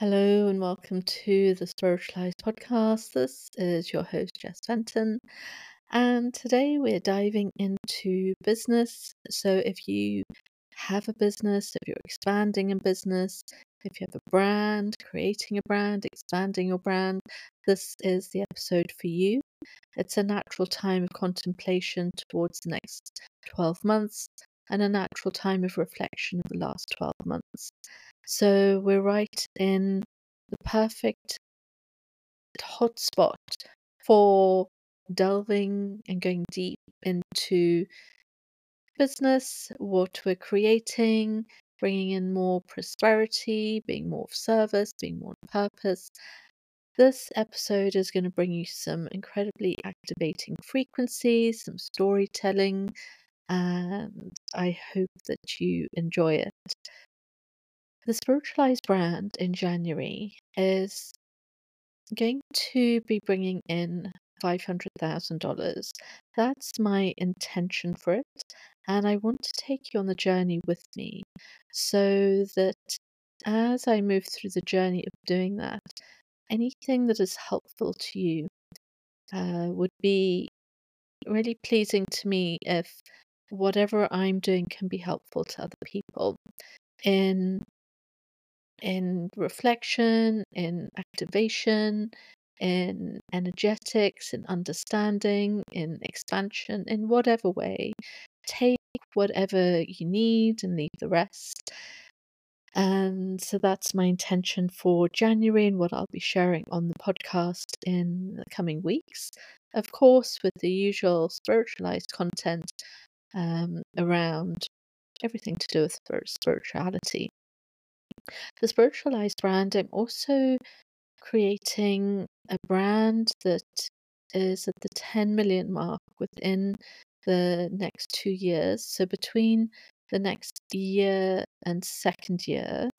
Hello and welcome to the Spiritualised podcast. This is your host, Jess Fenton, and today we're diving into business. So, if you have a business, if you're expanding in business, if you have a brand, creating a brand, expanding your brand, this is the episode for you. It's a natural time of contemplation towards the next 12 months and a natural time of reflection of the last 12 months. So we're right in the perfect hotspot for delving and going deep into business, what we're creating, bringing in more prosperity, being more of service, being more of purpose. This episode is going to bring you some incredibly activating frequencies, some storytelling, and I hope that you enjoy it. The spiritualised brand in January is going to be bringing in $500,000. That's my intention for it. And I want to take you on the journey with me so that as I move through the journey of doing that, anything that is helpful to you uh, would be really pleasing to me if whatever I'm doing can be helpful to other people in in reflection, in activation, in energetics, in understanding, in expansion, in whatever way. Take whatever you need and leave the rest. And so that's my intention for January and what I'll be sharing on the podcast in the coming weeks. Of course, with the usual spiritualised content um, around everything to do with spirituality the spiritualised brand, I'm also creating a brand that is at the 10 million mark within the next two years. So between the next year and second year,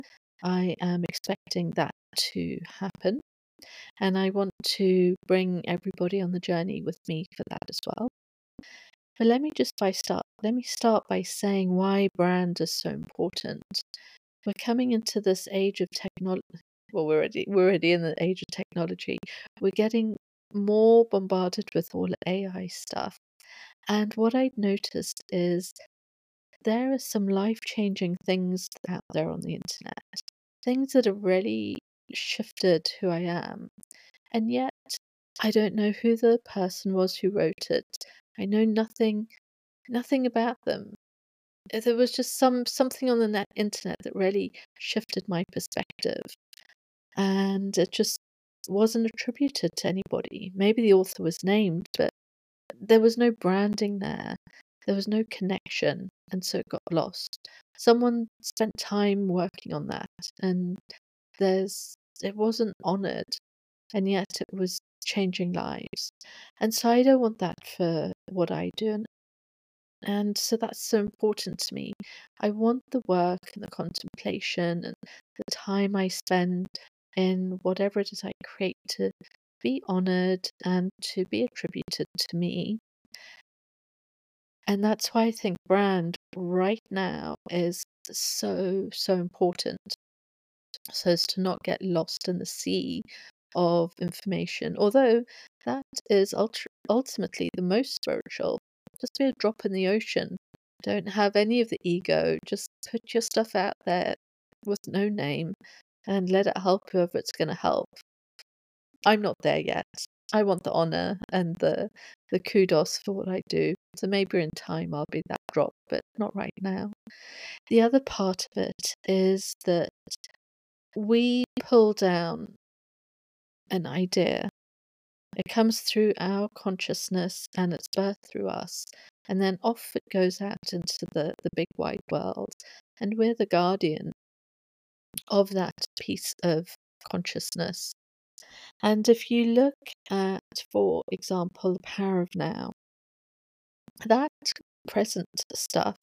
I am expecting that to happen. And I want to bring everybody on the journey with me for that as well. But let me just by start let me start by saying why brand is so important we're coming into this age of technology. Well, we're already we're already in the age of technology. We're getting more bombarded with all AI stuff, and what I noticed is there are some life changing things out there on the internet, things that have really shifted who I am, and yet I don't know who the person was who wrote it. I know nothing nothing about them Uh, there was just some something on the net internet that really shifted my perspective and it just wasn't attributed to anybody. Maybe the author was named but there was no branding there. There was no connection and so it got lost. Someone spent time working on that and there's it wasn't honored and yet it was changing lives. And so i don't want that for what i do and and so that's so important to me. I want the work and the contemplation and the time I spend in whatever it is I create to be honored and to be attributed to me. And that's why I think brand right now is so, so important. So as to not get lost in the sea of information, although that is ultra- ultimately the most spiritual just be a drop in the ocean. Don't have any of the ego. Just put your stuff out there with no name and let it help whoever it's going to help. I'm not there yet. I want the honor and the the kudos for what I do. So maybe in time I'll be that drop, but not right now. The other part of it is that we pull down an idea it comes through our consciousness and it's birthed through us. And then off it goes out into the, the big wide world. And we're the guardian of that piece of consciousness. And if you look at, for example, the power of now, that present stuff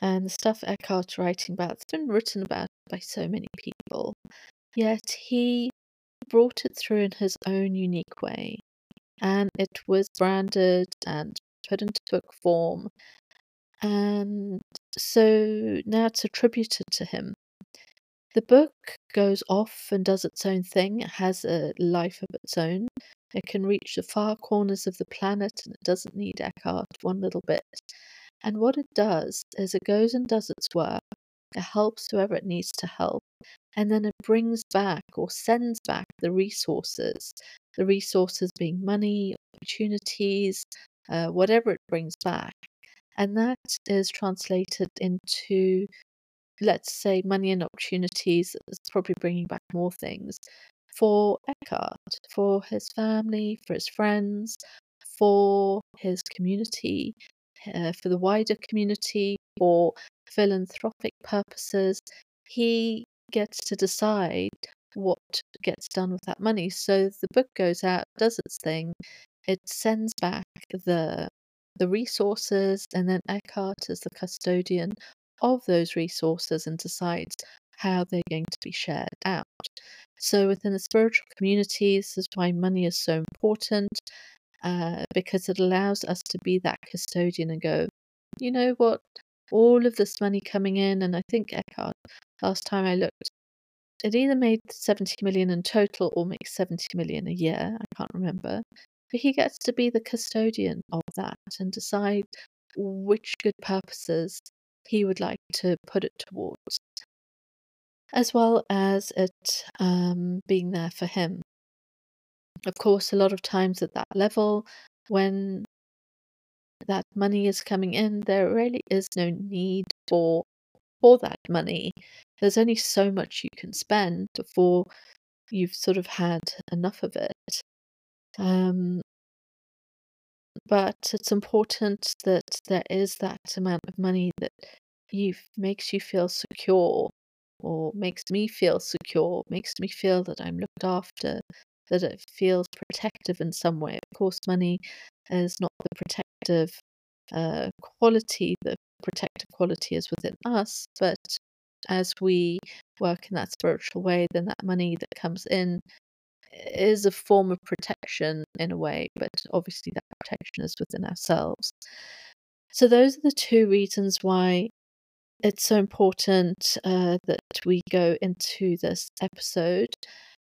and the stuff Eckhart's writing about, it's been written about by so many people. Yet he brought it through in his own unique way. And it was branded and put into book form. And so now it's attributed to him. The book goes off and does its own thing. It has a life of its own. It can reach the far corners of the planet and it doesn't need Eckhart one little bit. And what it does is it goes and does its work. It helps whoever it needs to help. And then it brings back or sends back the resources. The resources being money, opportunities, uh, whatever it brings back. And that is translated into let's say money and opportunities It's probably bringing back more things for Eckhart, for his family, for his friends, for his community, uh, for the wider community, or philanthropic purposes. He gets to decide what gets done with that money. So the book goes out, does its thing, it sends back the the resources, and then Eckhart is the custodian of those resources and decides how they're going to be shared out. So, within the spiritual community, this is why money is so important uh, because it allows us to be that custodian and go, you know what, all of this money coming in, and I think Eckhart, last time I looked, it either made 70 million in total or makes 70 million a year. I can't remember. But he gets to be the custodian of that and decide which good purposes he would like to put it towards, as well as it um, being there for him. Of course, a lot of times at that level, when that money is coming in, there really is no need for for that money. There's only so much you can spend before you've sort of had enough of it. Um, but it's important that there is that amount of money that you makes you feel secure or makes me feel secure, makes me feel that I'm looked after, that it feels protective in some way. Of course, money is not the protective uh, quality, the protective quality is within us, but as we work in that spiritual way, then that money that comes in is a form of protection in a way, but obviously that protection is within ourselves. So, those are the two reasons why it's so important uh, that we go into this episode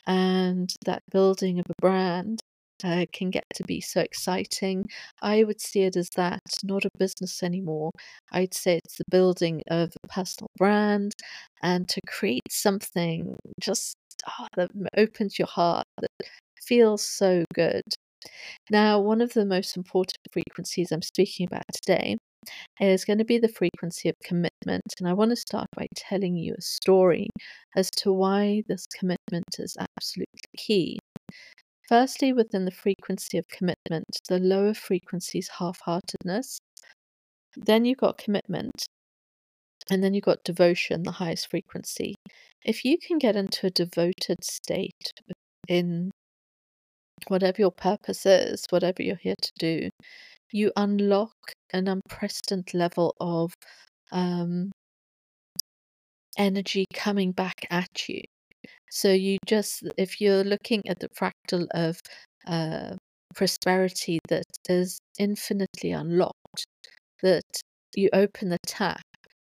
and that building of a brand uh, can get to be so exciting. I would see it as that, not a business anymore. I'd say it's the building of a personal brand and to create something just oh, that opens your heart, that feels so good. Now, one of the most important frequencies I'm speaking about today is going to be the frequency of commitment. And I want to start by telling you a story as to why this commitment is absolutely key. Firstly, within the frequency of commitment, the lower frequency is half heartedness. Then you've got commitment, and then you've got devotion, the highest frequency. If you can get into a devoted state in whatever your purpose is, whatever you're here to do, you unlock an unprecedented level of um, energy coming back at you. So you just, if you're looking at the fractal of uh, prosperity that is infinitely unlocked, that you open the tap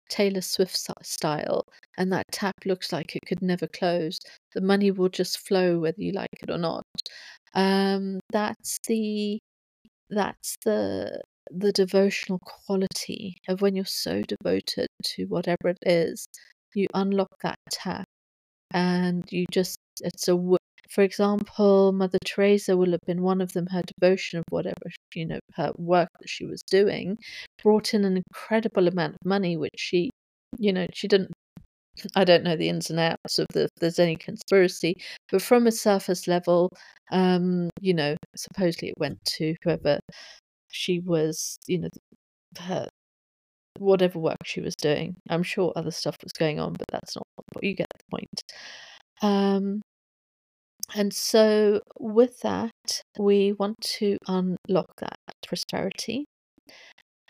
Taylor Swift style, and that tap looks like it could never close. The money will just flow whether you like it or not. Um, that's the that's the the devotional quality of when you're so devoted to whatever it is, you unlock that tap, and you just it's a for example, Mother Teresa will have been one of them. Her devotion of whatever you know, her work that she was doing, brought in an incredible amount of money, which she, you know, she didn't. I don't know the ins and outs of the, if there's any conspiracy, but from a surface level, um, you know, supposedly it went to whoever she was, you know, her whatever work she was doing. I'm sure other stuff was going on, but that's not what you get the point. Um, and so, with that, we want to unlock that prosperity.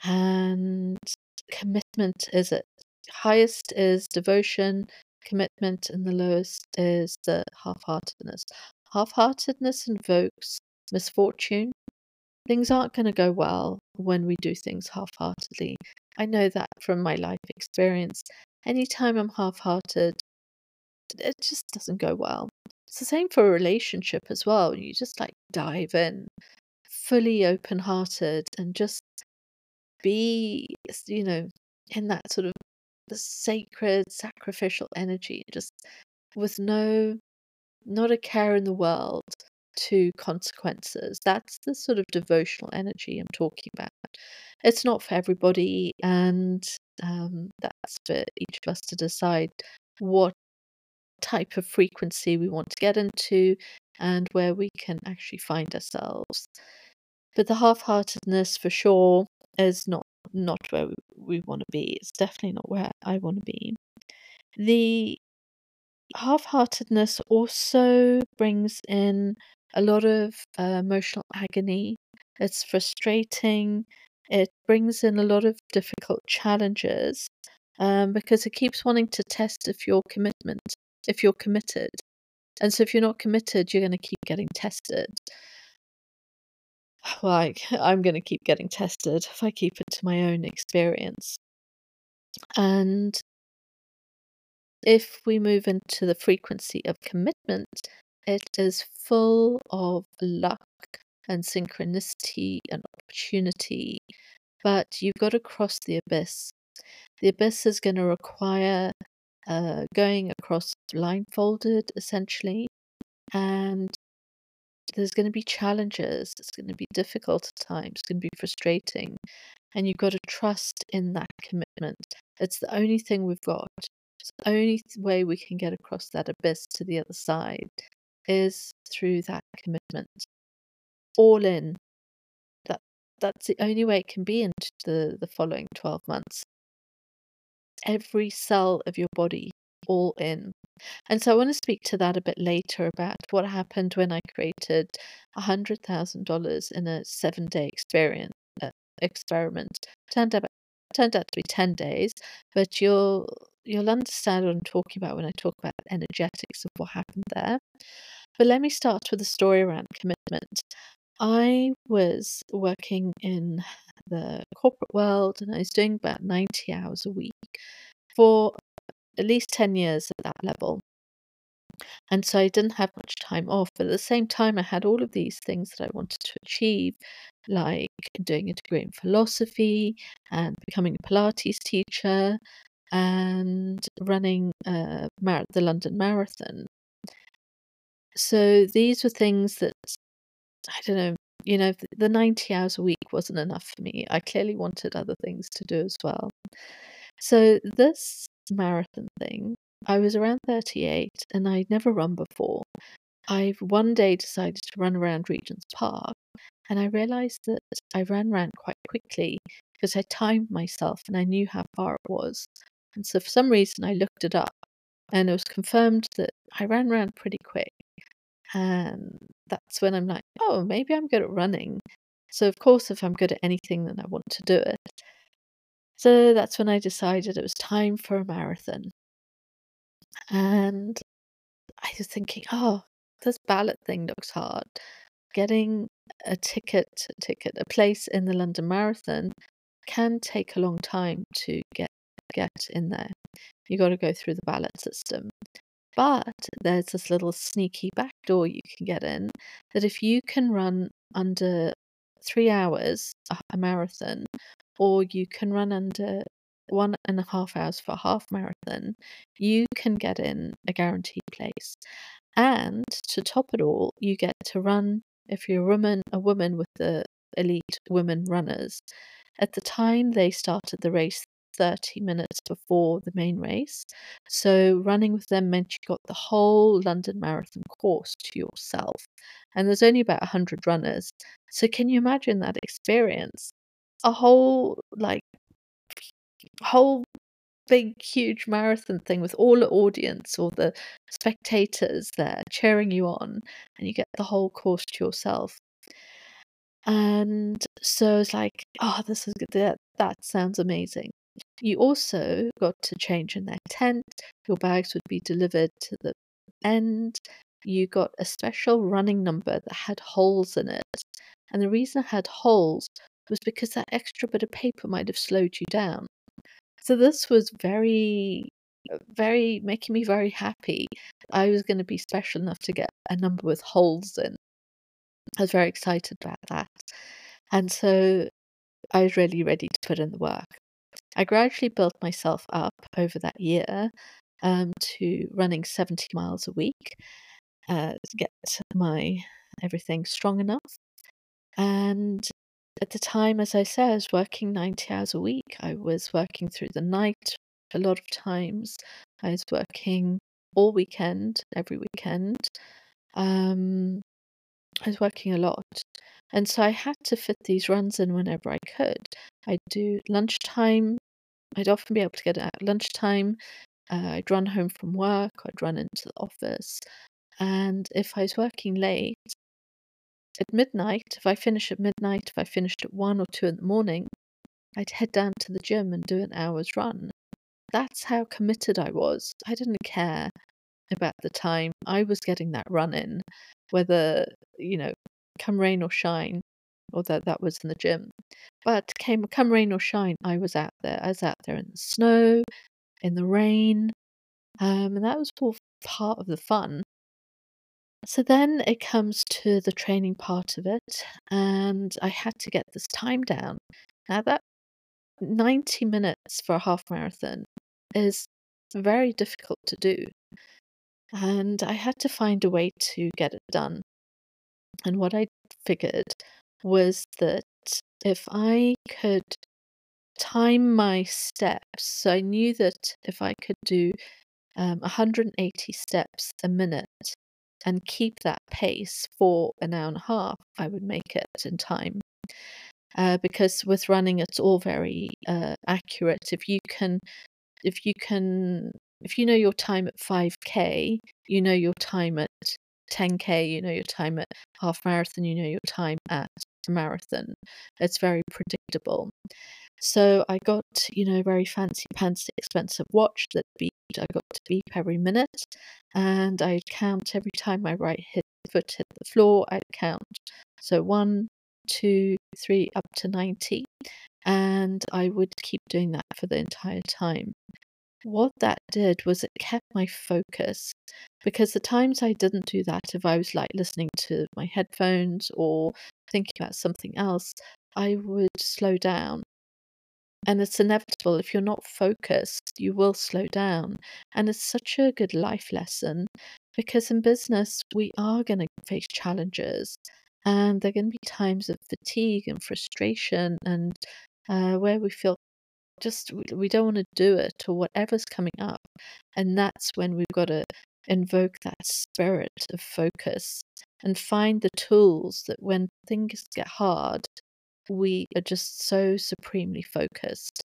And commitment is it. Highest is devotion, commitment, and the lowest is the half heartedness. Half heartedness invokes misfortune. Things aren't going to go well when we do things half heartedly. I know that from my life experience. Anytime I'm half hearted, it just doesn't go well. It's the same for a relationship as well. You just like dive in, fully open hearted, and just be, you know, in that sort of sacred, sacrificial energy, just with no, not a care in the world to consequences. That's the sort of devotional energy I'm talking about. It's not for everybody, and um, that's for each of us to decide what type of frequency we want to get into and where we can actually find ourselves. But the half heartedness for sure is not not where we, we want to be. It's definitely not where I want to be. The half heartedness also brings in a lot of uh, emotional agony. It's frustrating. It brings in a lot of difficult challenges um, because it keeps wanting to test if your commitment, if you're committed. And so if you're not committed, you're going to keep getting tested. Like, I'm going to keep getting tested if I keep it to my own experience. And if we move into the frequency of commitment, it is full of luck and synchronicity and opportunity, but you've got to cross the abyss. The abyss is going to require uh, going across blindfolded, essentially, and there's going to be challenges. It's going to be difficult at times. It's going to be frustrating. And you've got to trust in that commitment. It's the only thing we've got. It's the only way we can get across that abyss to the other side is through that commitment. All in. That that's the only way it can be into the, the following 12 months. Every cell of your body all in. And so I want to speak to that a bit later about what happened when I created $100,000 in a seven day experience, uh, experiment. Turned out, turned out to be 10 days, but you'll, you'll understand what I'm talking about when I talk about energetics of what happened there. But let me start with a story around commitment. I was working in the corporate world and I was doing about 90 hours a week for at least 10 years at that level. And so I didn't have much time off. But at the same time, I had all of these things that I wanted to achieve, like doing a degree in philosophy and becoming a Pilates teacher and running uh, the London Marathon. So these were things that, I don't know, you know, the 90 hours a week wasn't enough for me. I clearly wanted other things to do as well. So this marathon thing, I was around 38 and I'd never run before. I one day decided to run around Regent's Park and I realized that I ran around quite quickly because I timed myself and I knew how far it was. And so for some reason I looked it up and it was confirmed that I ran around pretty quick. And that's when I'm like, oh, maybe I'm good at running. So, of course, if I'm good at anything, then I want to do it. So that's when I decided it was time for a marathon. And I was thinking, oh, this ballot thing looks hard. Getting a ticket, a ticket, a place in the London Marathon can take a long time to get get in there. You got to go through the ballot system. But there's this little sneaky back door you can get in that if you can run under three hours a marathon or you can run under one and a half hours for a half marathon, you can get in a guaranteed place. And to top it all, you get to run if you're a woman, a woman with the elite women runners. At the time they started the race 30 minutes before the main race. So running with them meant you got the whole London Marathon course to yourself. And there's only about 100 runners. So can you imagine that experience? a whole like whole big huge marathon thing with all the audience or the spectators there cheering you on and you get the whole course to yourself and so it's like oh this is good that, that sounds amazing you also got to change in their tent your bags would be delivered to the end you got a special running number that had holes in it and the reason it had holes was because that extra bit of paper might have slowed you down. So this was very very making me very happy. I was going to be special enough to get a number with holes in. I was very excited about that. And so I was really ready to put in the work. I gradually built myself up over that year um, to running 70 miles a week uh, to get my everything strong enough. And at the time, as I said, I was working 90 hours a week. I was working through the night a lot of times. I was working all weekend, every weekend. Um, I was working a lot. And so I had to fit these runs in whenever I could. I'd do lunchtime. I'd often be able to get out at lunchtime. Uh, I'd run home from work. I'd run into the office. And if I was working late, at midnight, if I finish at midnight, if I finished at one or two in the morning, I'd head down to the gym and do an hour's run. That's how committed I was. I didn't care about the time. I was getting that run in, whether, you know, come rain or shine, or that was in the gym. But came come rain or shine, I was out there. I was out there in the snow, in the rain, um, and that was all part of the fun. So then it comes to the training part of it, and I had to get this time down. Now, that 90 minutes for a half marathon is very difficult to do, and I had to find a way to get it done. And what I figured was that if I could time my steps, so I knew that if I could do um, 180 steps a minute and keep that pace for an hour and a half, I would make it in time. Uh, because with running, it's all very uh, accurate. If you can, if you can, if you know your time at 5k, you know your time at 10k, you know your time at half marathon, you know your time at marathon. It's very predictable. So I got, you know, very fancy fancy expensive watch that beeped. I got to beep every minute and I'd count every time my right foot hit the floor, I'd count. So one, two, three, up to 90. And I would keep doing that for the entire time. What that did was it kept my focus because the times I didn't do that, if I was like listening to my headphones or thinking about something else, I would slow down and it's inevitable. If you're not focused, you will slow down. And it's such a good life lesson because in business, we are going to face challenges. And there are going to be times of fatigue and frustration and uh, where we feel just we don't want to do it or whatever's coming up. And that's when we've got to invoke that spirit of focus and find the tools that when things get hard, we are just so supremely focused.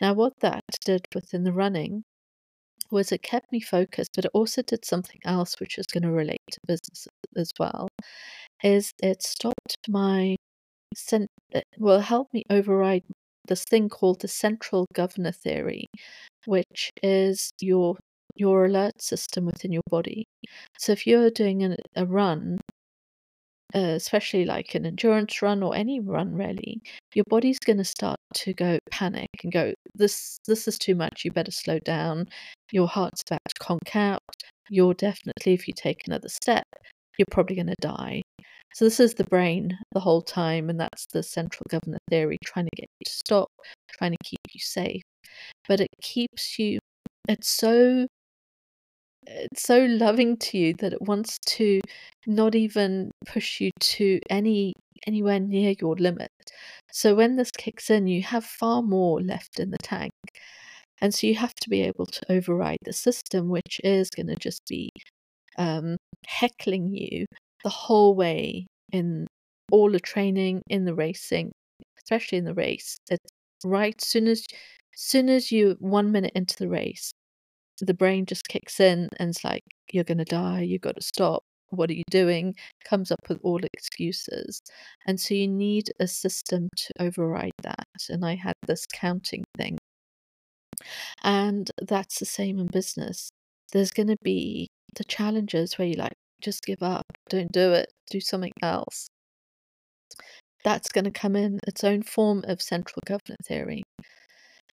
Now, what that did within the running was it kept me focused, but it also did something else which is going to relate to business as well. Is it stopped my cent- eh, well, help me override this thing called the central governor theory, which is your your alert system within your body. So if you're doing a, run uh, especially like an endurance run or any run really, your body's going to start to go panic and go, this this is too much. You better slow down. Your heart's about to conk out. You're definitely, if you take another step, you're probably going to die. So this is the brain the whole time, and that's the central governor theory, trying to get you to stop, trying to keep you safe. But it keeps you. It's so it's so loving to you that it wants to not even push you to any anywhere near your limit. So when this kicks in, you have far more left in the tank. And so you have to be able to override the system, which is going to just be um, heckling you the whole way in all the training, in the racing, especially in the race. It's right soon as soon as you one minute into the race, the brain just kicks in and it's like, you're to die, you've got to stop. What are you doing? Comes up with all excuses. And so you need a system to override that. And I had this counting thing. And that's the same in business. There's going to be the challenges where you like, just give up, don't do it, do something else. That's going to come in its own form of central governor theory.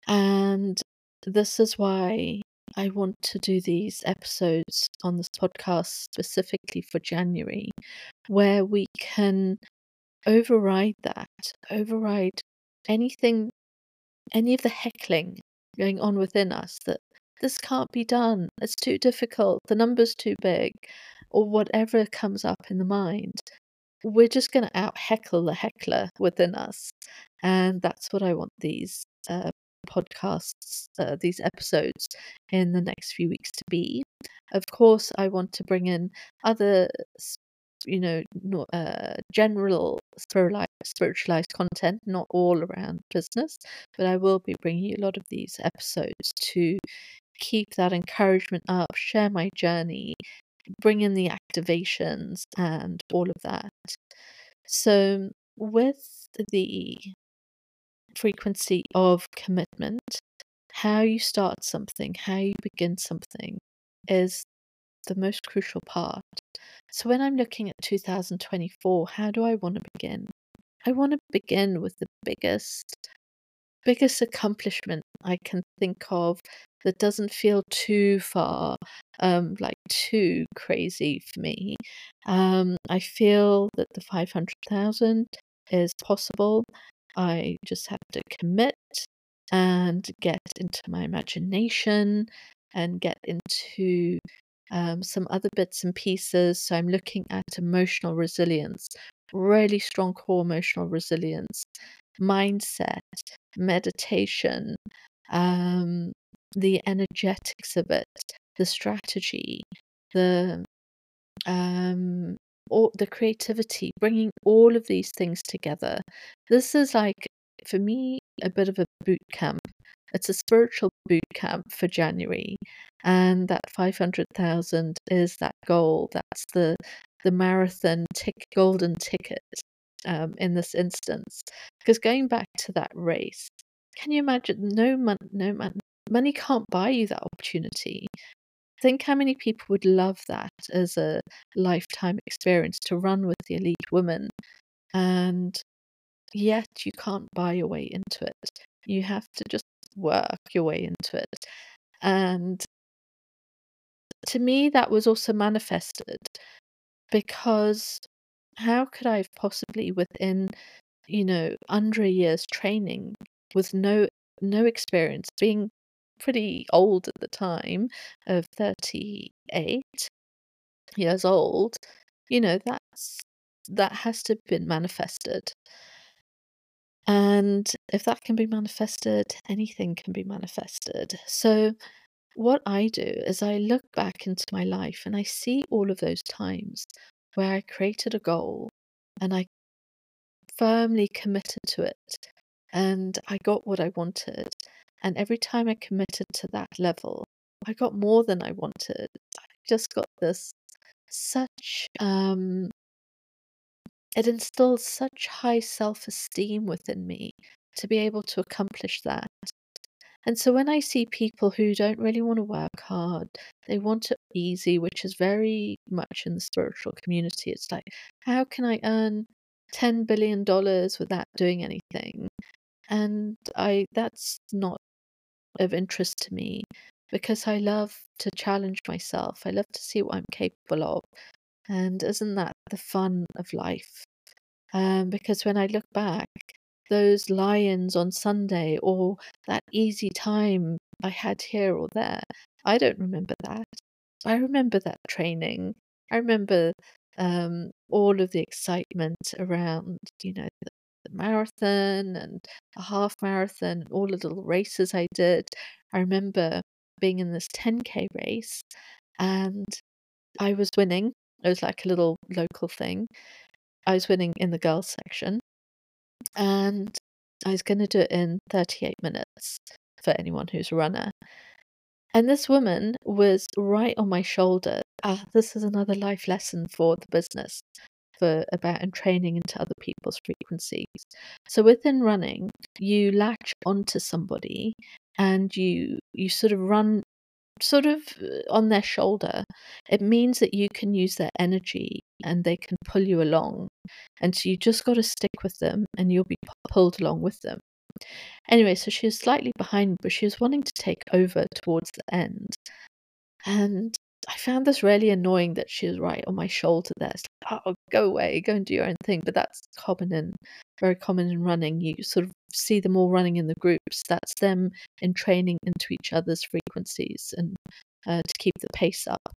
And this is why I want to do these episodes on this podcast specifically for January, where we can override that, override anything, any of the heckling going on within us that this can't be done, it's too difficult, the number's too big, or whatever comes up in the mind. We're just going to out heckle the heckler within us. And that's what I want these uh, podcasts, uh, these episodes in the next few weeks to be. Of course, I want to bring in other, you know, uh, general spiritualised content, not all around business, but I will be bringing you a lot of these episodes to keep that encouragement up, share my journey, bring in the activations, and all of that. So, with the frequency of commitment, how you start something, how you begin something is the most crucial part. So when I'm looking at 2024, how do I want to begin? I want to begin with the biggest biggest accomplishment I can think of that doesn't feel too far, um, like too crazy for me. Um, I feel that the 500,000 is possible. I just have to commit and get into my imagination and get into um, some other bits and pieces. So I'm looking at emotional resilience, really strong core emotional resilience, mindset, meditation, um, the energetics of it, the strategy, the um, all the creativity, bringing all of these things together. This is like, for me, a bit of a boot camp. It's a spiritual boot camp for January, and that five hundred thousand is that goal. That's the the marathon tick golden ticket um, in this instance. Because going back to that race, can you imagine? No money, no man, money can't buy you that opportunity. Think how many people would love that as a lifetime experience to run with the elite women, and yet you can't buy your way into it. You have to just work your way into it. And to me, that was also manifested because how could I possibly, within, you know, under a year's training, with no no experience, being pretty old at the time of 38 years old, you know, that's that has to have been manifested. And if that can be manifested, anything can be manifested. So, what I do is I look back into my life and I see all of those times where I created a goal and I firmly committed to it and I got what I wanted. And every time I committed to that level, I got more than I wanted. I just got this such um it instilled such high self-esteem within me to be able to accomplish that. And so when I see people who don't really want to work hard, they want it easy, which is very much in the spiritual community. It's like, how can I earn $10 billion without doing anything? And I that's not of interest to me because I love to challenge myself. I love to see what I'm capable of. And isn't that the fun of life? Um, because when I look back, those lions on Sunday or that easy time I had here or there, I don't remember that. I remember that training. I remember um, all of the excitement around, you know, the, the marathon and a half marathon, all the little races I did. I remember being in this 10k race and I was winning. It was like a little local thing. I was winning in the girls section and I was going to do it in 38 minutes for anyone who's a runner. And this woman was right on my shoulder. Ah, this is another life lesson for the business for about and training into other people's frequencies. So within running, you latch onto somebody and you you sort of run sort of uh, on their shoulder, it means that you can use their energy and they can pull you along. And so you just got to stick with them and you'll be pulled along with them. Anyway, so she was slightly behind, but she was wanting to take over towards the end. And I found this really annoying that she was right on my shoulder there. It's like, oh, go away, go and do your own thing. But that's common and very common in running. You sort of see them all running in the groups. That's them entraining into each other's frequencies and uh, to keep the pace up.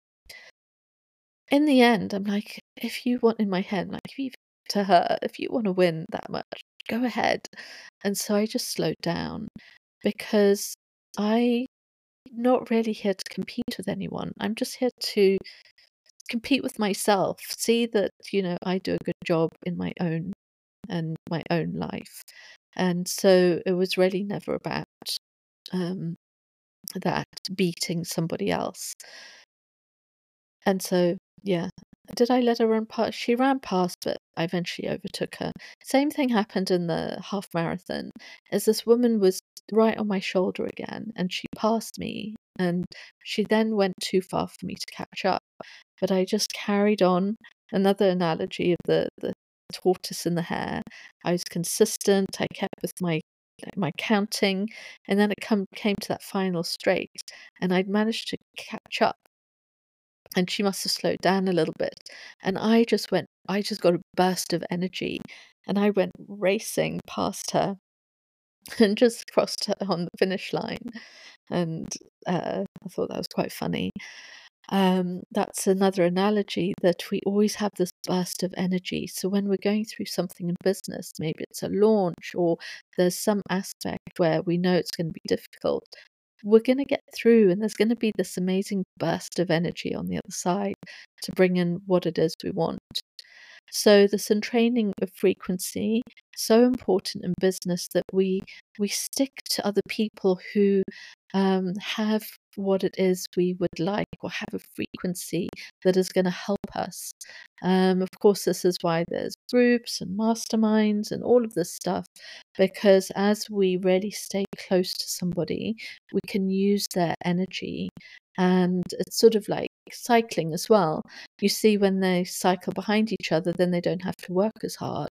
In the end, I'm like, if you want in my head, like if you to her, if you want to win that much, go ahead. And so I just slowed down because I not really here to compete with anyone. I'm just here to compete with myself, see that, you know, I do a good job in my own and my own life. And so it was really never about um, that beating somebody else. And so, yeah. Did I let her run past? She ran past, but I eventually overtook her. Same thing happened in the half marathon, as this woman was right on my shoulder again, and she passed me, and she then went too far for me to catch up. But I just carried on. Another analogy of the, the tortoise and the hare. I was consistent. I kept with my my counting, and then it come came to that final straight, and I'd managed to catch up and she must have slowed down a little bit. And I just went, I just got a burst of energy and I went racing past her and just crossed her on the finish line. And uh, I thought that was quite funny. Um, that's another analogy that we always have this burst of energy. So when we're going through something in business, maybe it's a launch or there's some aspect where we know it's going to be difficult, we're going to get through and there's going to be this amazing burst of energy on the other side to bring in what it is we want. So this entraining of frequency so important in business that we we stick to other people who um, have what it is we would like or have a frequency that is going to help us. Um, of course, this is why there's groups and masterminds and all of this stuff, because as we really stay close to somebody, we can use their energy. And it's sort of like cycling as well. You see, when they cycle behind each other, then they don't have to work as hard.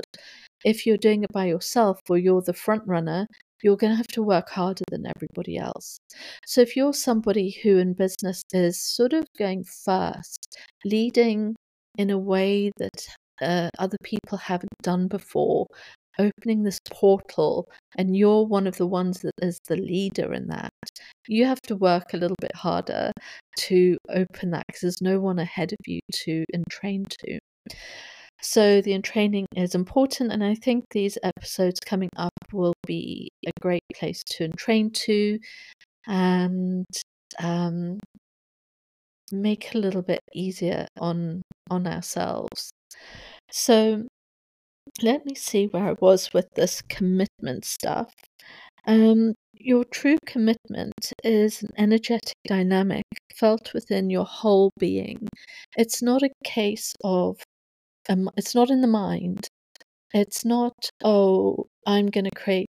If you're doing it by yourself or you're the front runner, you're going to have to work harder than everybody else. So if you're somebody who in business is sort of going first, leading in a way that uh, other people haven't done before, opening this portal, and you're one of the ones that is the leader in that, you have to work a little bit harder to open that because there's no one ahead of you to entrain to. So the entraining is important, and I think these episodes coming up will be a great place to entrain to and um, make a little bit easier on on ourselves. So let me see where I was with this commitment stuff. Um, your true commitment is an energetic dynamic felt within your whole being. It's not a case of um, it's not in the mind. It's not, oh, I'm going to create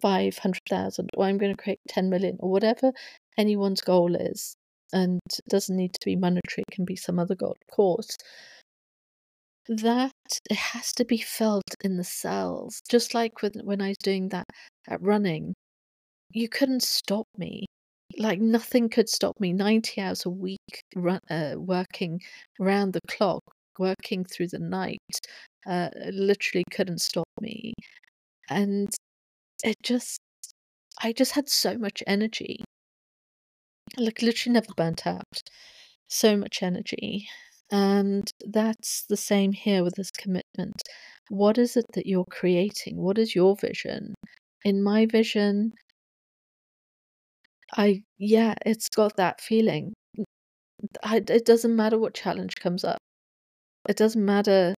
500,000 or I'm going to create 10 million or whatever anyone's goal is. And it doesn't need to be monetary, it can be some other goal, of course. That it has to be felt in the cells. Just like with, when I was doing that at running, you couldn't stop me. Like nothing could stop me. 90 hours a week run, uh, working around the clock working through the night uh, literally couldn't stop me. And it just, I just had so much energy. Like, literally never burnt out. So much energy. And that's the same here with this commitment. What is it that you're creating? What is your vision? In my vision, I, yeah, it's got that feeling. I, it doesn't matter what challenge comes up. It doesn't matter.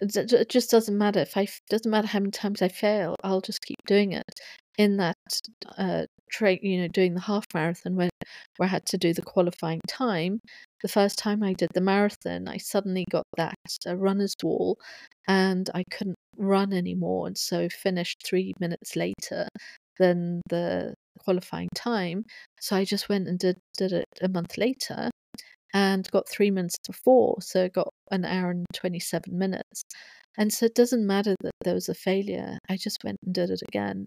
It just doesn't matter if I. Doesn't matter how many times I fail. I'll just keep doing it. In that uh, train, you know, doing the half marathon where where I had to do the qualifying time. The first time I did the marathon, I suddenly got that uh, runner's wall, and I couldn't run anymore, and so finished three minutes later than the qualifying time. So I just went and did did it a month later, and got three minutes before, so got an hour and 27 minutes. And so it doesn't matter that there was a failure. I just went and did it again.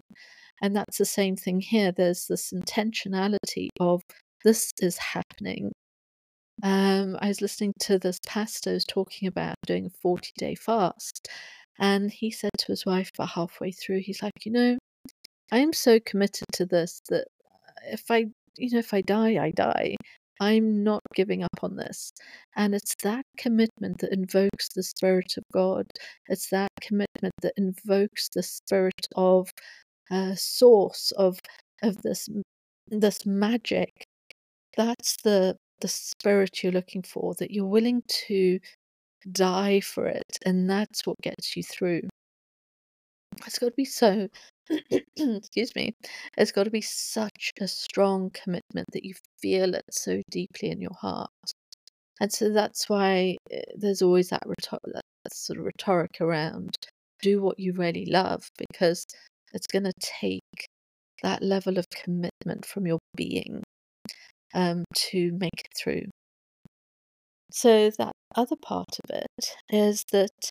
And that's the same thing here. There's this intentionality of this is happening. Um, I was listening to this pastor who's talking about doing a 40 day fast. And he said to his wife about halfway through, he's like, you know, I am so committed to this that if I, you know, if I die, I die. I'm not giving up on this. And it's that commitment that invokes the Spirit of God. It's that commitment that invokes the Spirit of uh, source of of this this magic. That's the the spirit you're looking for. That you're willing to die for it, and that's what gets you through. It's got to be so. excuse me. It's got to be such a strong commitment that you feel it so deeply in your heart. And so that's why eh, there's always that, rhetor- that sort of rhetoric around do what you really love because it's going to take that level of commitment from your being um, to make it through. So, that other part of it is that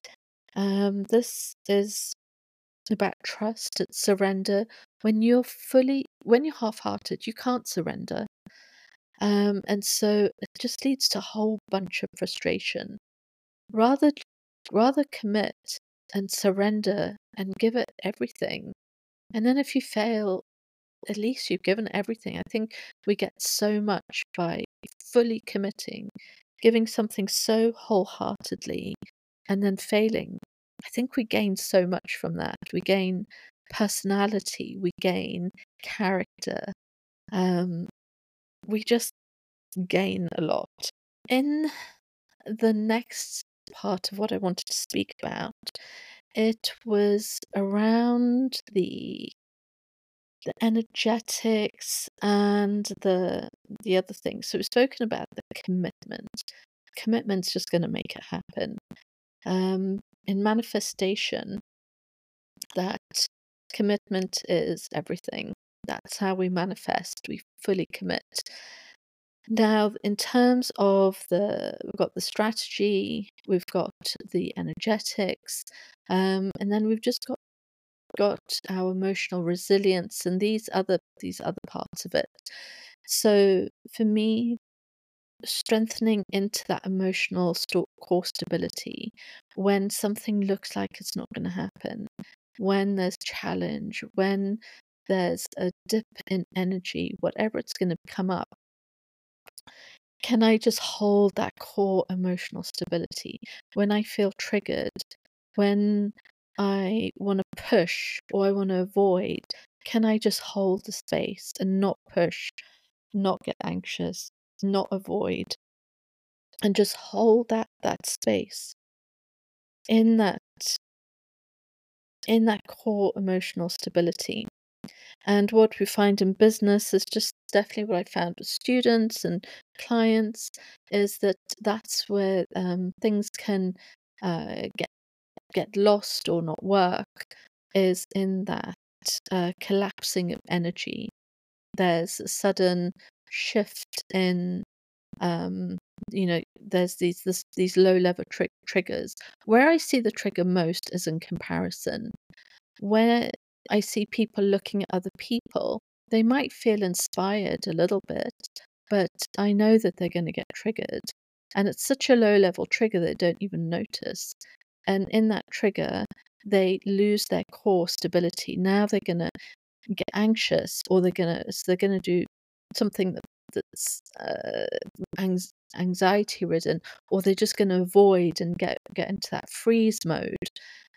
um, this is about trust, it's surrender. When you're fully, when you're half hearted, you can't surrender. Um, and so it just leads to a whole bunch of frustration. Rather, rather commit and surrender and give it everything. And then if you fail, at least you've given everything. I think we get so much by fully committing, giving something so wholeheartedly, and then failing. I think we gain so much from that. We gain personality, we gain character. Um, we just gain a lot. In the next part of what I wanted to speak about, it was around the the energetics and the the other things. So we've spoken about the commitment. Commitment's just going to make it happen. Um, in manifestation, that commitment is everything. That's how we manifest. We fully commit. Now, in terms of the, we've got the strategy, we've got the energetics, um, and then we've just got got our emotional resilience and these other these other parts of it. So for me, strengthening into that emotional core stability when something looks like it's not going to happen, when there's challenge, when there's a dip in energy, whatever it's going to come up. Can I just hold that core emotional stability when I feel triggered, when I want to push or I want to avoid? Can I just hold the space and not push, not get anxious, not avoid, and just hold that that space in that in that core emotional stability. And what we find in business is just definitely what I found with students and clients is that that's where um, things can uh, get get lost or not work is in that uh, collapsing of energy. There's a sudden shift in um, you know there's these this, these low level tri- triggers. Where i see the trigger most is in comparison. Where i see people looking at other people they might feel inspired a little bit but i know that they're going to get triggered and it's such a low level trigger they don't even notice. And in that trigger they lose their core stability. Now they're going to get anxious or they're going to so they're going to do something that that's uh, anxiety ridden, or they're just going to avoid and get get into that freeze mode.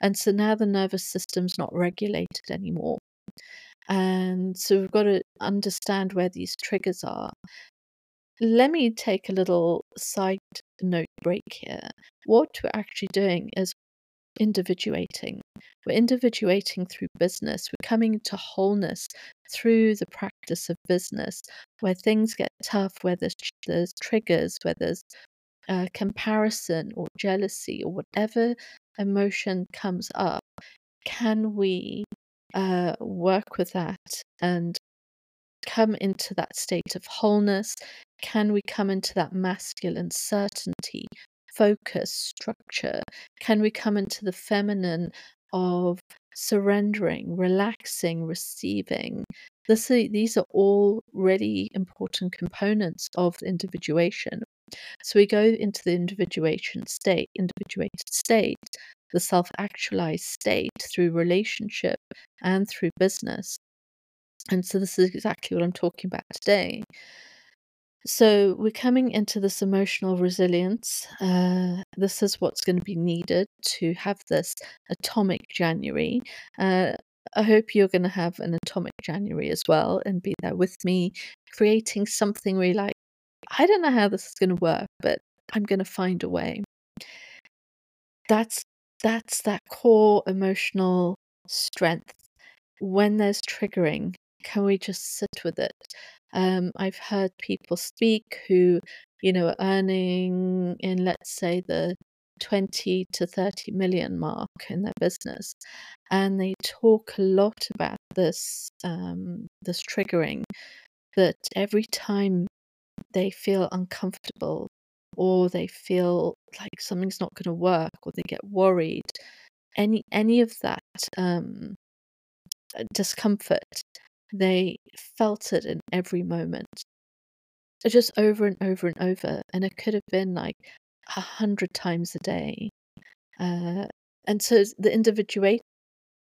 And so now the nervous system's not regulated anymore. And so we've got to understand where these triggers are. Let me take a little side note break here. What we're actually doing is individuating. We're individuating through business. We're coming to wholeness through the practice of business, where things get tough, where there's, there's triggers, where there's uh, comparison or jealousy or whatever emotion comes up. Can we uh, work with that and come into that state of wholeness? Can we come into that masculine certainty focus, structure? Can we come into the feminine of surrendering, relaxing, receiving? This, these are all really important components of individuation. So we go into the individuation state, individuated state, the self actualized state through relationship and through business. And so this is exactly what I'm talking about today. So we're coming into this emotional resilience. Uh, this is what's going to be needed to have this atomic January. Uh, I hope you're going to have an atomic January as well and be there with me, creating something really like, I don't know how this is going to work, but I'm going to find a way. That's that's that core emotional strength. When there's triggering, can we just sit with it? Um, I've heard people speak who, you know, are earning in, let's say, the 20 to 30 million mark in their business. And they talk a lot about this, um, this triggering that every time they feel uncomfortable or they feel like something's not going to work or they get worried, any any of that um, uh, discomfort they felt it in every moment, just over and over and over. And it could have been like a hundred times a day. Uh, and so the individuate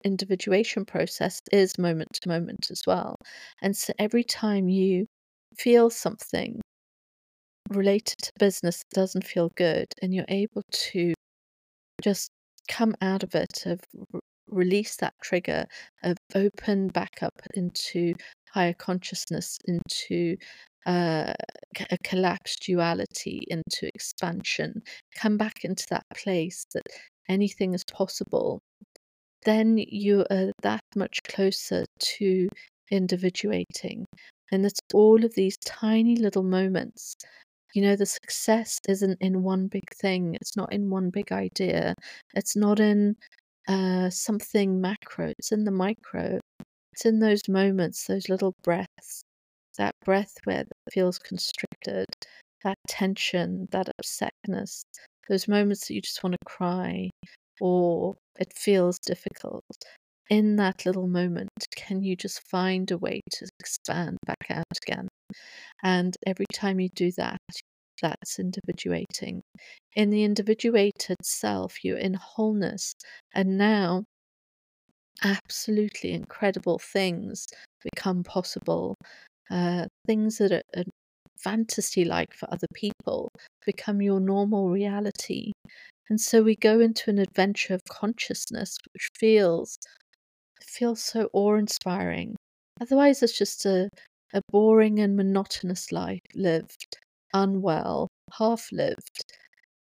individuation process is moment to moment as well. And so every time you feel something related to business that doesn't feel good and you're able to just come out of it of release that trigger of open back up into higher consciousness, into uh, a collapsed duality, into expansion, come back into that place that anything is possible, then you are that much closer to individuating. And it's all of these tiny little moments. You know, the success isn't in one big thing, it's not in one big idea, it's not in uh, something macro, it's in the micro. It's in those moments, those little breaths, that breath where it feels constricted, that tension, that upsetness, those moments that you just want to cry or it feels difficult. In that little moment, can you just find a way to expand back out again? And every time you do that, that's individuating. In the individuated self, you're in wholeness. And now, absolutely incredible things become possible. Uh, things that are, are fantasy like for other people become your normal reality. And so we go into an adventure of consciousness, which feels feels so awe-inspiring. Otherwise, it's just a, a boring and monotonous life lived unwell, half lived.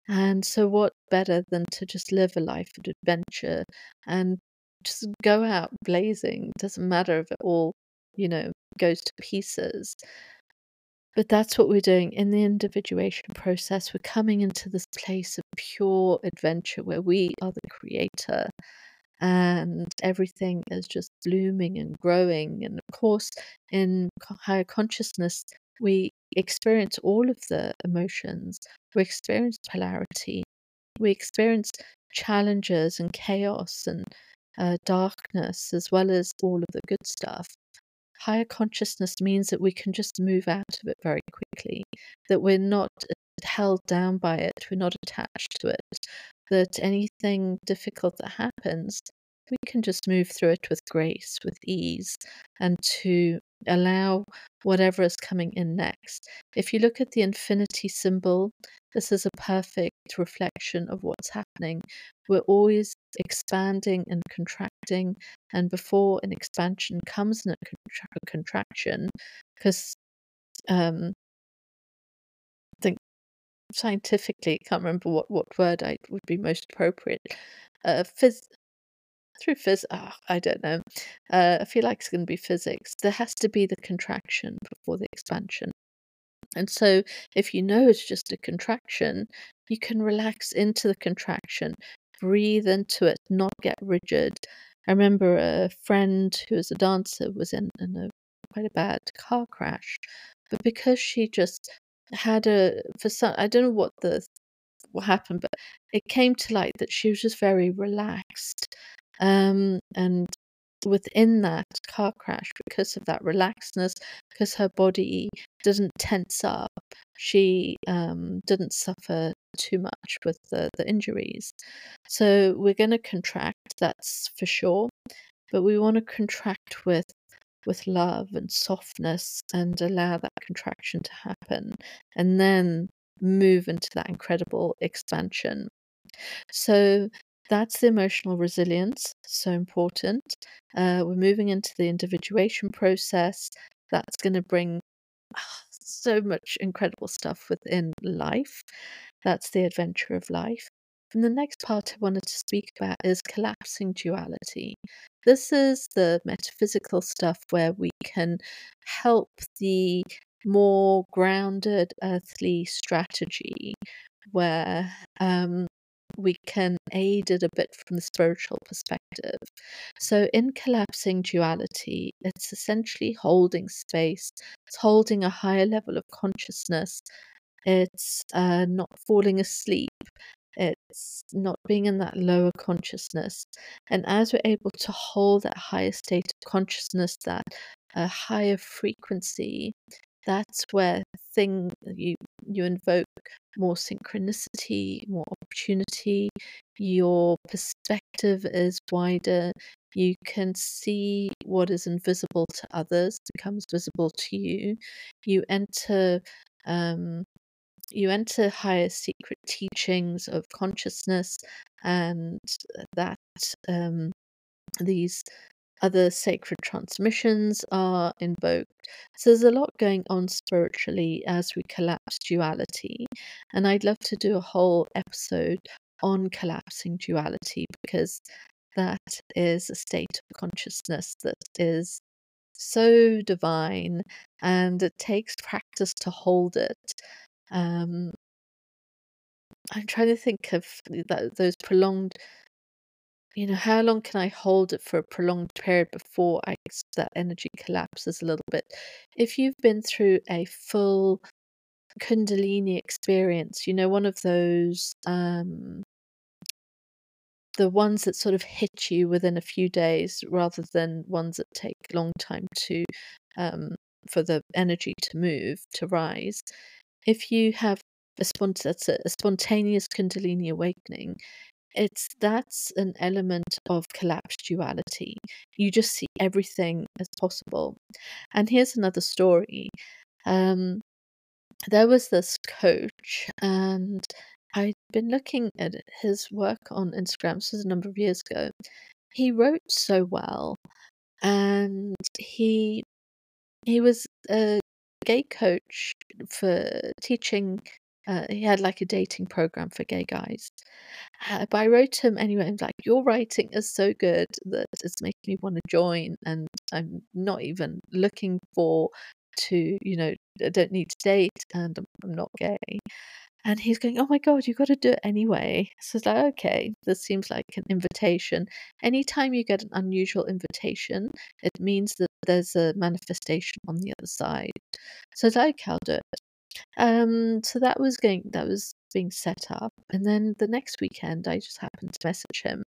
And so, what better than to just live a life of adventure and just go out blazing? Doesn't matter if it all, you know, goes to pieces. But that's what we're doing in the individuation process. We're coming into this place of pure adventure where we are the creator and everything is just blooming and growing. And of course, in higher consciousness, we experience all of the emotions. We experience polarity. We experience challenges and chaos and uh, darkness, as well as all of the good stuff. Higher consciousness means that we can just move out of it very quickly, that we're not held down by it, we're not attached to it, that anything difficult that happens, we can just move through it with grace, with ease, and to allow whatever is coming in next. If you look at the infinity symbol, this is a perfect reflection of what's happening. We're always expanding and contracting, and before an expansion comes in a, contra- contraction, because um, I think scientifically, I can't remember what, what word I would be most appropriate. Uh, phys- through physics, oh, I don't know. Uh, I feel like it's going to be physics. There has to be the contraction before the expansion. And so, if you know it's just a contraction, you can relax into the contraction, breathe into it, not get rigid. I remember a friend who was a dancer was in, in a quite a bad car crash, but because she just had a for some I don't know what the what happened, but it came to light that she was just very relaxed. Um, and within that car crash, because of that relaxedness, because her body didn't tense up, she um, didn't suffer too much with the, the injuries. So we're going to contract, that's for sure, but we want to contract with with love and softness and allow that contraction to happen and then move into that incredible expansion. So that's the emotional resilience, so important. Uh, we're moving into the individuation process. That's going to bring so much incredible stuff within life. That's the adventure of life. And the next part I wanted to speak about is collapsing duality. This is the metaphysical stuff where we can help the more grounded earthly strategy where um, we can aid it a bit from the spiritual perspective. So, in collapsing duality, it's essentially holding space, it's holding a higher level of consciousness, it's uh, not falling asleep, it's not being in that lower consciousness. And as we're able to hold that higher state of consciousness, that a higher frequency, that's where thing you you invoke more synchronicity, more opportunity. Your perspective is wider. You can see what is invisible to others becomes visible to you. You enter um, you enter higher secret teachings of consciousness and that um, these other sacred transmissions are invoked. So there's a lot going on spiritually as we collapse duality. And I'd love to do a whole episode on collapsing duality because that is a state of consciousness that is so divine and it takes practice to hold it. Um, I'm trying to think of that, those prolonged, you know, how long can I hold it for a prolonged period before I that energy collapses a little bit? If you've been through a full Kundalini experience, you know, one of those um, the ones that sort of hit you within a few days rather than ones that take a long time to um, for the energy to move to rise if you have a, spont- a spontaneous Kundalini awakening, it's that's an element of collapsed duality. You just see everything as possible. And here's another story. Um, there was this coach, and I'd been looking at his work on Instagram. This was a number of years ago. He wrote so well, and he he was a gay coach for teaching. Uh, he had like a dating program for gay guys. Uh, but I wrote him anyway. I'm like, your writing is so good that it's making me want to join, and I'm not even looking for to, you know, I don't need to date, and I'm, I'm not gay. And he's going, Oh my God, you've got to do it anyway. So it's like, okay, this seems like an invitation. Anytime you get an unusual invitation, it means that there's a manifestation on the other side. So it's like, I'll do it. Um, so that was going, that was being set up. And then the next weekend, I just happened to message him.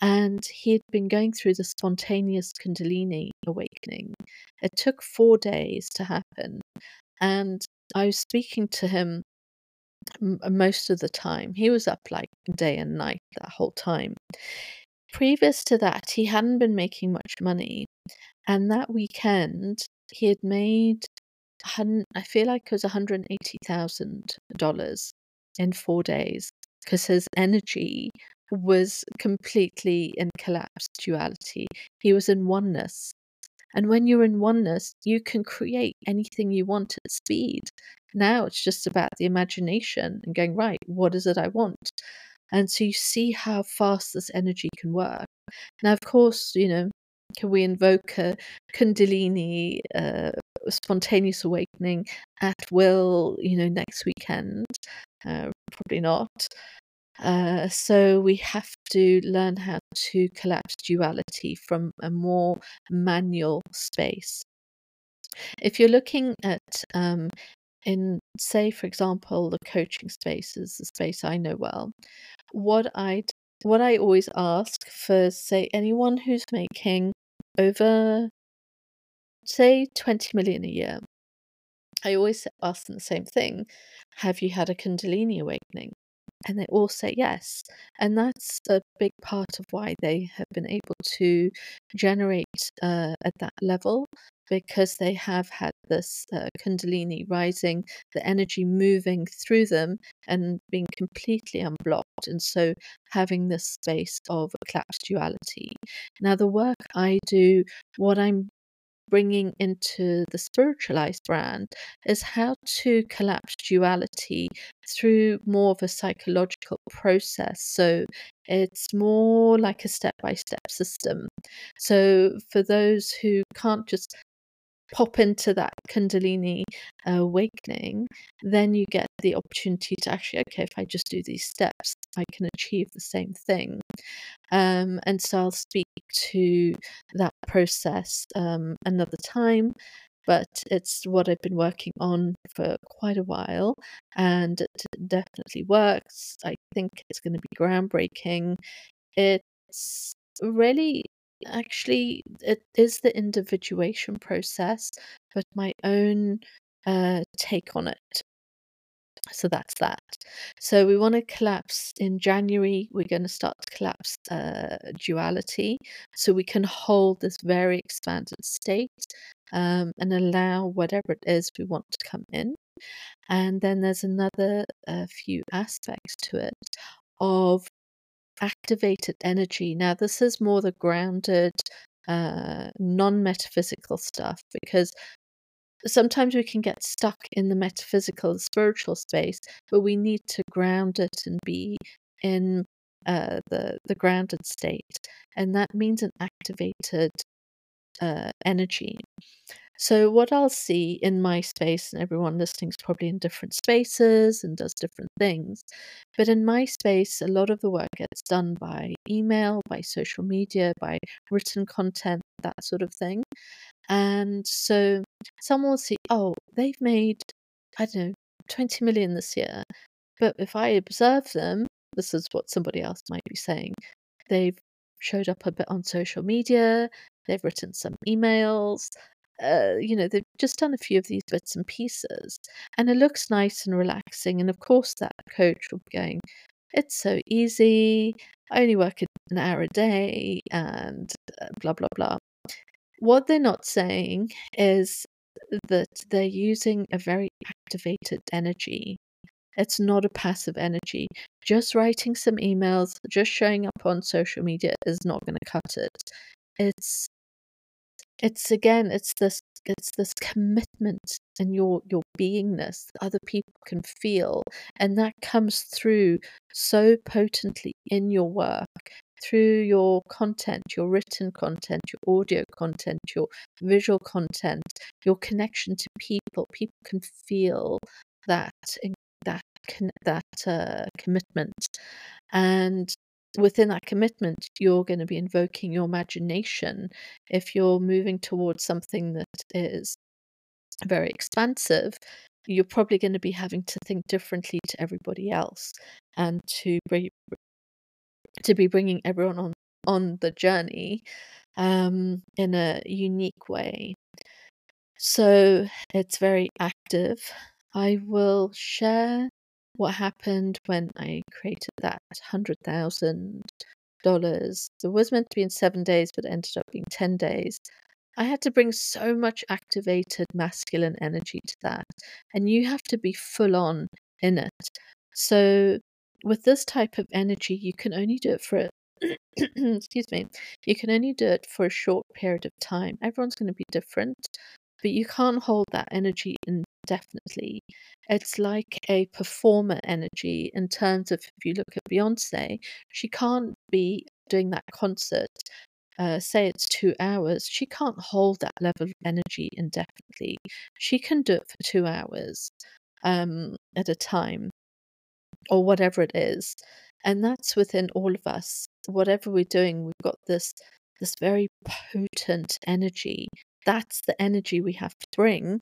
And he had been going through the spontaneous Kundalini awakening. It took four days to happen. And I was speaking to him most of the time. He was up like day and night that whole time. Previous to that, he hadn't been making much money. And that weekend, he had made, I feel like it was $180,000 in four days because his energy was completely in collapsed duality. He was in oneness. And when you're in oneness, you can create anything you want at speed. Now it's just about the imagination and going, right, what is it I want? And so you see how fast this energy can work. Now, of course, you know, can we invoke a Kundalini, uh, spontaneous awakening at will, you know, next weekend? Uh, probably not. Uh, so we have to learn how to collapse duality from a more manual space. If you're looking at um, in say for example the coaching space is the space I know well what I what I always ask for say anyone who's making over say 20 million a year. I always ask them the same thing have you had a kundalini awakening? And they all say yes and that's a big part of why they have been able to generate uh, at that level because they have had this uh, kundalini rising the energy moving through them and being completely unblocked and so having this space of collapsed duality. Now the work i do what i'm bringing into the spiritualised brand is how to collapse duality through more of a psychological process. So it's more like a step by step system. So for those who can't just pop into that Kundalini awakening, then you get the opportunity to actually, okay, if I just do these steps, I can achieve the same thing. Um, and so I'll speak to that process um, another time. But it's what I've been working on for quite a while, and it definitely works. I think it's going to be groundbreaking. It's really actually it is the individuation process, but my own uh, take on it. So that's that. So we want to collapse in January. We're going to start to collapse uh, duality, so we can hold this very expanded state um, and allow whatever it is we want to come in. And then there's another uh, few aspects to it of activated energy. Now, this is more the grounded, uh, non metaphysical stuff because sometimes we can get stuck in the metaphysical, spiritual space, but we need to ground it and be in uh, the the grounded state, and that means an activated uh, energy. So, what I'll see in my space, and everyone listening is probably in different spaces and does different things, but in my space, a lot of the work gets done by email, by social media, by written content, that sort of thing. And so, someone will see, oh, they've made, I don't know, 20 million this year. But if I observe them, this is what somebody else might be saying. They've showed up a bit on social media, they've written some emails, uh, you know, they've just done a few of these bits and pieces, and it looks nice and relaxing. And of course, that coach will be going, It's so easy. I only work an hour a day, and uh, blah, blah, blah. What they're not saying is that they're using a very activated energy. It's not a passive energy. Just writing some emails, just showing up on social media is not going to cut it. It's it's again it's this it's this commitment in your your beingness that other people can feel and that comes through so potently in your work through your content your written content your audio content your visual content your connection to people. People can feel that that that uh, commitment. And within that commitment, you're going to be invoking your imagination. If you're moving towards something that is very expansive, you're probably going to be having to think differently to everybody else and to bring to be bringing everyone on on the journey um, in a unique way. So it's very active. I will share what happened when I created that hundred thousand dollars. It was meant to be in seven days, but ended up being ten days. I had to bring so much activated masculine energy to that, and you have to be full on in it. So, with this type of energy, you can only do it for excuse me, you can only do it for a short period of time. Everyone's going to be different, but you can't hold that energy indefinitely. It's like a performer energy in terms of if you look at Beyonce, she can't be doing that concert. Uh, say it's two hours, she can't hold that level of energy indefinitely. She can do it for two hours um, at a time, or whatever it is, and that's within all of us. Whatever we're doing, we've got this this very potent energy that's the energy we have to bring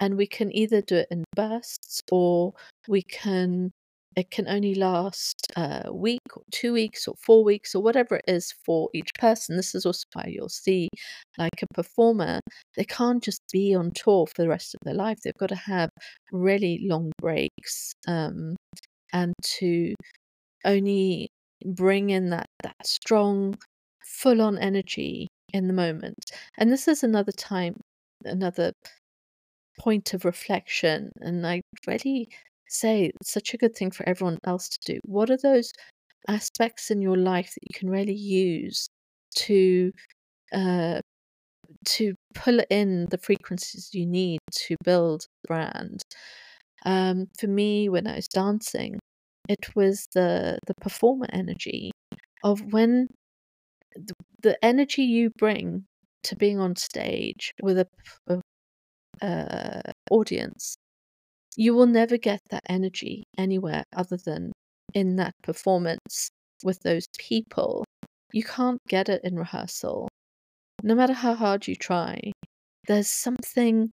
and we can either do it in bursts or we can it can only last a week or two weeks or four weeks or whatever it is for each person. This is also why you'll see, like a performer, they can't just be on tour for the rest of their life. They've got to have really long breaks um, and to only bring in that, that strong, full on energy in the moment. And this is another time, another point of reflection. And I really say it's such a good thing for everyone else to do. What are those aspects in your life that you can really use to uh, to pull in the frequencies you need to build the brand? Um, for me, when I was dancing, it was the the performer energy of when the, the energy you bring to being on stage with a, a uh, audience you will never get that energy anywhere other than in that performance with those people. You can't get it in rehearsal. No matter how hard you try, there's something,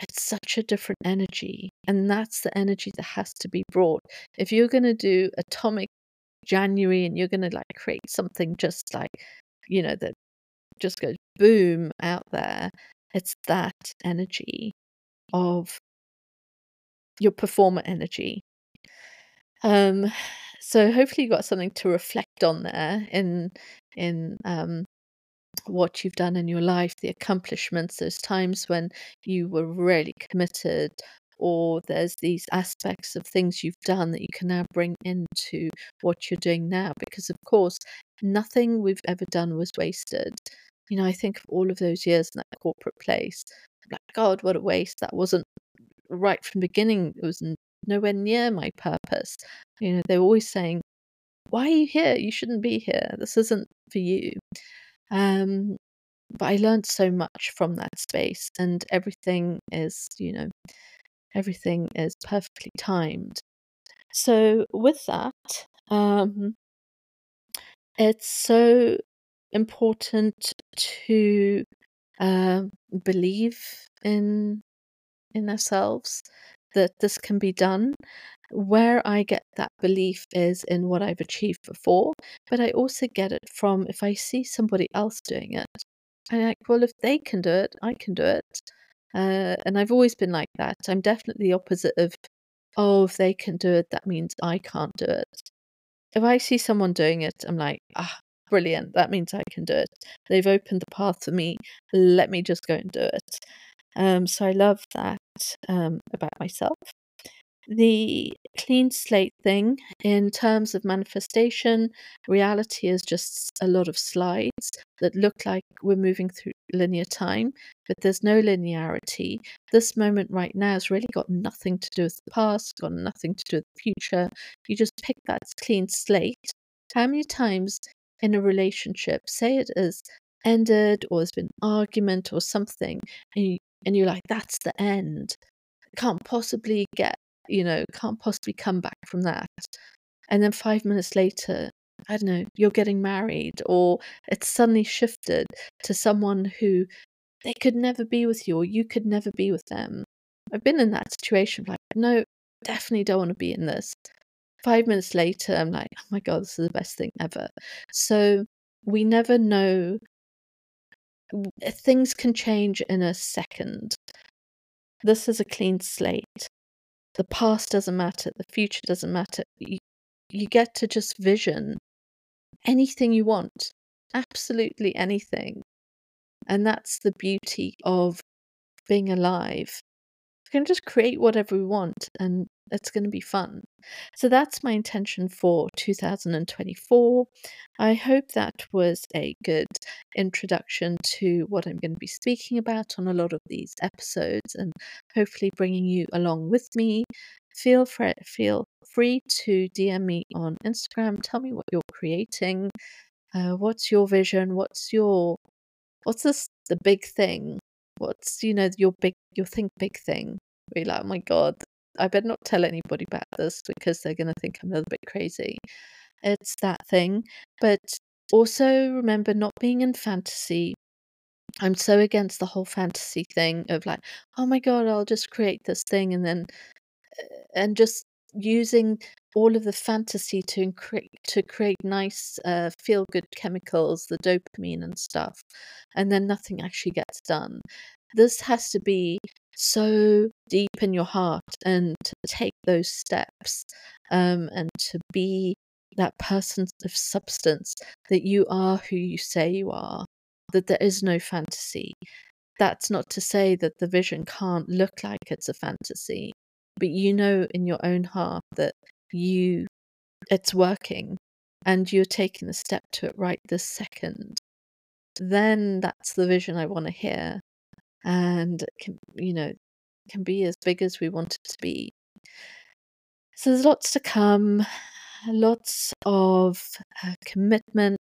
it's such a different energy. And that's the energy that has to be brought. If you're going to do Atomic January and you're going to like create something just like, you know, that just goes boom out there, it's that energy of your performer energy. Um, so hopefully you got something to reflect on there in in um, what you've done in your life, the accomplishments, those times when you were really committed, or there's these aspects of things you've done that you can now bring into what you're doing now. Because of course, nothing we've ever done was wasted. You know, I think of all of those years in that corporate place. Like, God, what a waste. That wasn't right from the beginning, it was nowhere near my purpose. You know, they were always saying, Why are you here? You shouldn't be here. This isn't for you. Um, but I learned so much from that space, and everything is, you know, everything is perfectly timed. So, with that, um, it's so important to uh, believe in in ourselves that this can be done. Where I get that belief is in what I've achieved before, but I also get it from if I see somebody else doing it. I'm like, well, if they can do it, I can do it. Uh, and I've always been like that. I'm definitely the opposite of, oh, if they can do it, that means I can't do it. If I see someone doing it, I'm like, ah, brilliant. That means I can do it. They've opened the path for me. Let me just go and do it. Um, so I love that um, about myself. The clean slate thing, in terms of manifestation, reality is just a lot of slides that look like we're moving through linear time, but there's no linearity. This moment right now has really got nothing to do with the past, got nothing to do with the future. You just pick that clean slate. How many times in a relationship, say it is ended or there's been argument or something, and you, and you're like, that's the end. Can't possibly get, you know, can't possibly come back from that. And then five minutes later, I don't know, you're getting married, or it's suddenly shifted to someone who they could never be with you, or you could never be with them. I've been in that situation, like, no, definitely don't want to be in this. Five minutes later, I'm like, oh my God, this is the best thing ever. So we never know things can change in a second. This is a clean slate. The past doesn't matter, the future doesn't matter. You, you get to just vision anything you want, absolutely anything. And that's the beauty of being alive. We can just create whatever we want and it's going to be fun. So that's my intention for 2024. I hope that was a good introduction to what I'm going to be speaking about on a lot of these episodes and hopefully bringing you along with me. Feel free, feel free to DM me on Instagram. Tell me what you're creating. Uh, what's your vision? What's your what's this the big thing? What's you know your big your think big thing? Be like, oh my god, I better not tell anybody about this because they're going to think I'm a little bit crazy. It's that thing. But also remember not being in fantasy. I'm so against the whole fantasy thing of like, oh my god, I'll just create this thing and then uh, and just using all of the fantasy to create to create nice uh, feel good chemicals, the dopamine and stuff, and then nothing actually gets done. This has to be so deep in your heart and to take those steps um, and to be that person of substance that you are who you say you are that there is no fantasy. That's not to say that the vision can't look like it's a fantasy, but you know in your own heart that you it's working and you're taking the step to it right this second. Then that's the vision I want to hear. And can, you know, can be as big as we want it to be. So there's lots to come, lots of uh, commitment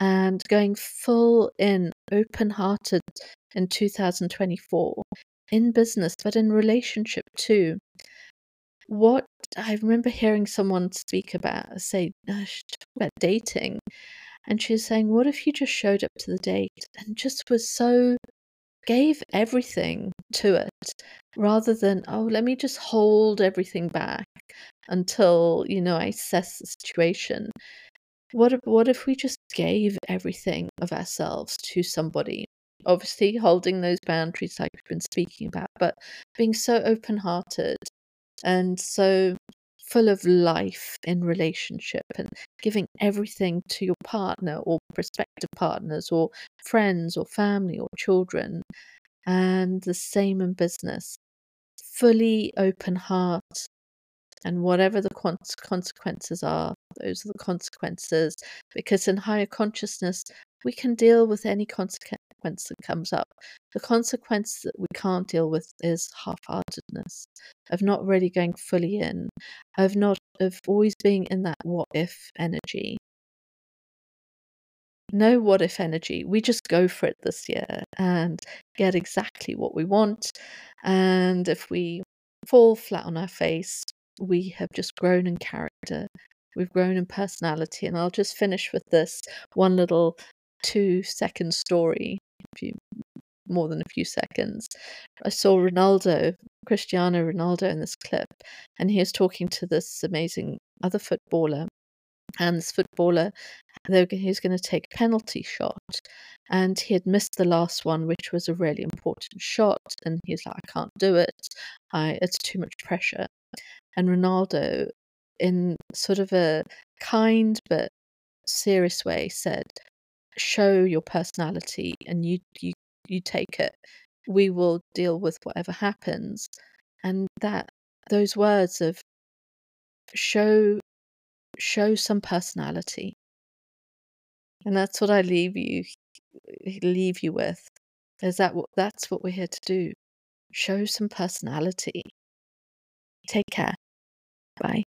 and going full in, open hearted in 2024 in business, but in relationship too. What I remember hearing someone speak about, say, uh, about dating, and she was saying, What if you just showed up to the date and just was so gave everything to it rather than, oh, let me just hold everything back until, you know, I assess the situation. What if, what if we just gave everything of ourselves to somebody? Obviously, holding those boundaries, like we've been speaking about, but being so open hearted and so full of life in relationship and giving everything to your partner or prospective partners or friends or family or children. And the same in business. Fully open heart, and whatever the consequences are, those are the consequences. Because in higher consciousness, we can deal with any consequence that comes up. The consequence that we can't deal with is half-heartedness, of not really going fully in, of not of always being in that what if energy. No what if energy. We just go for it this year and get exactly what we want. And if we fall flat on our face, we have just grown in character. We've grown in personality. And I'll just finish with this one little two second story, few, more than a few seconds. I saw Ronaldo, Cristiano Ronaldo, in this clip, and he was talking to this amazing other footballer. And this footballer, he was going to take a penalty shot, and he had missed the last one, which was a really important shot. And he's like, "I can't do it. I, it's too much pressure." and Ronaldo, in sort of a kind but serious way, said, "Show your personality, and you you you take it. We will deal with whatever happens." And that those words of show show some personality, and that's what I leave you leave you with. Is that what that's what we're here to do? Show some personality. Take care. Bye.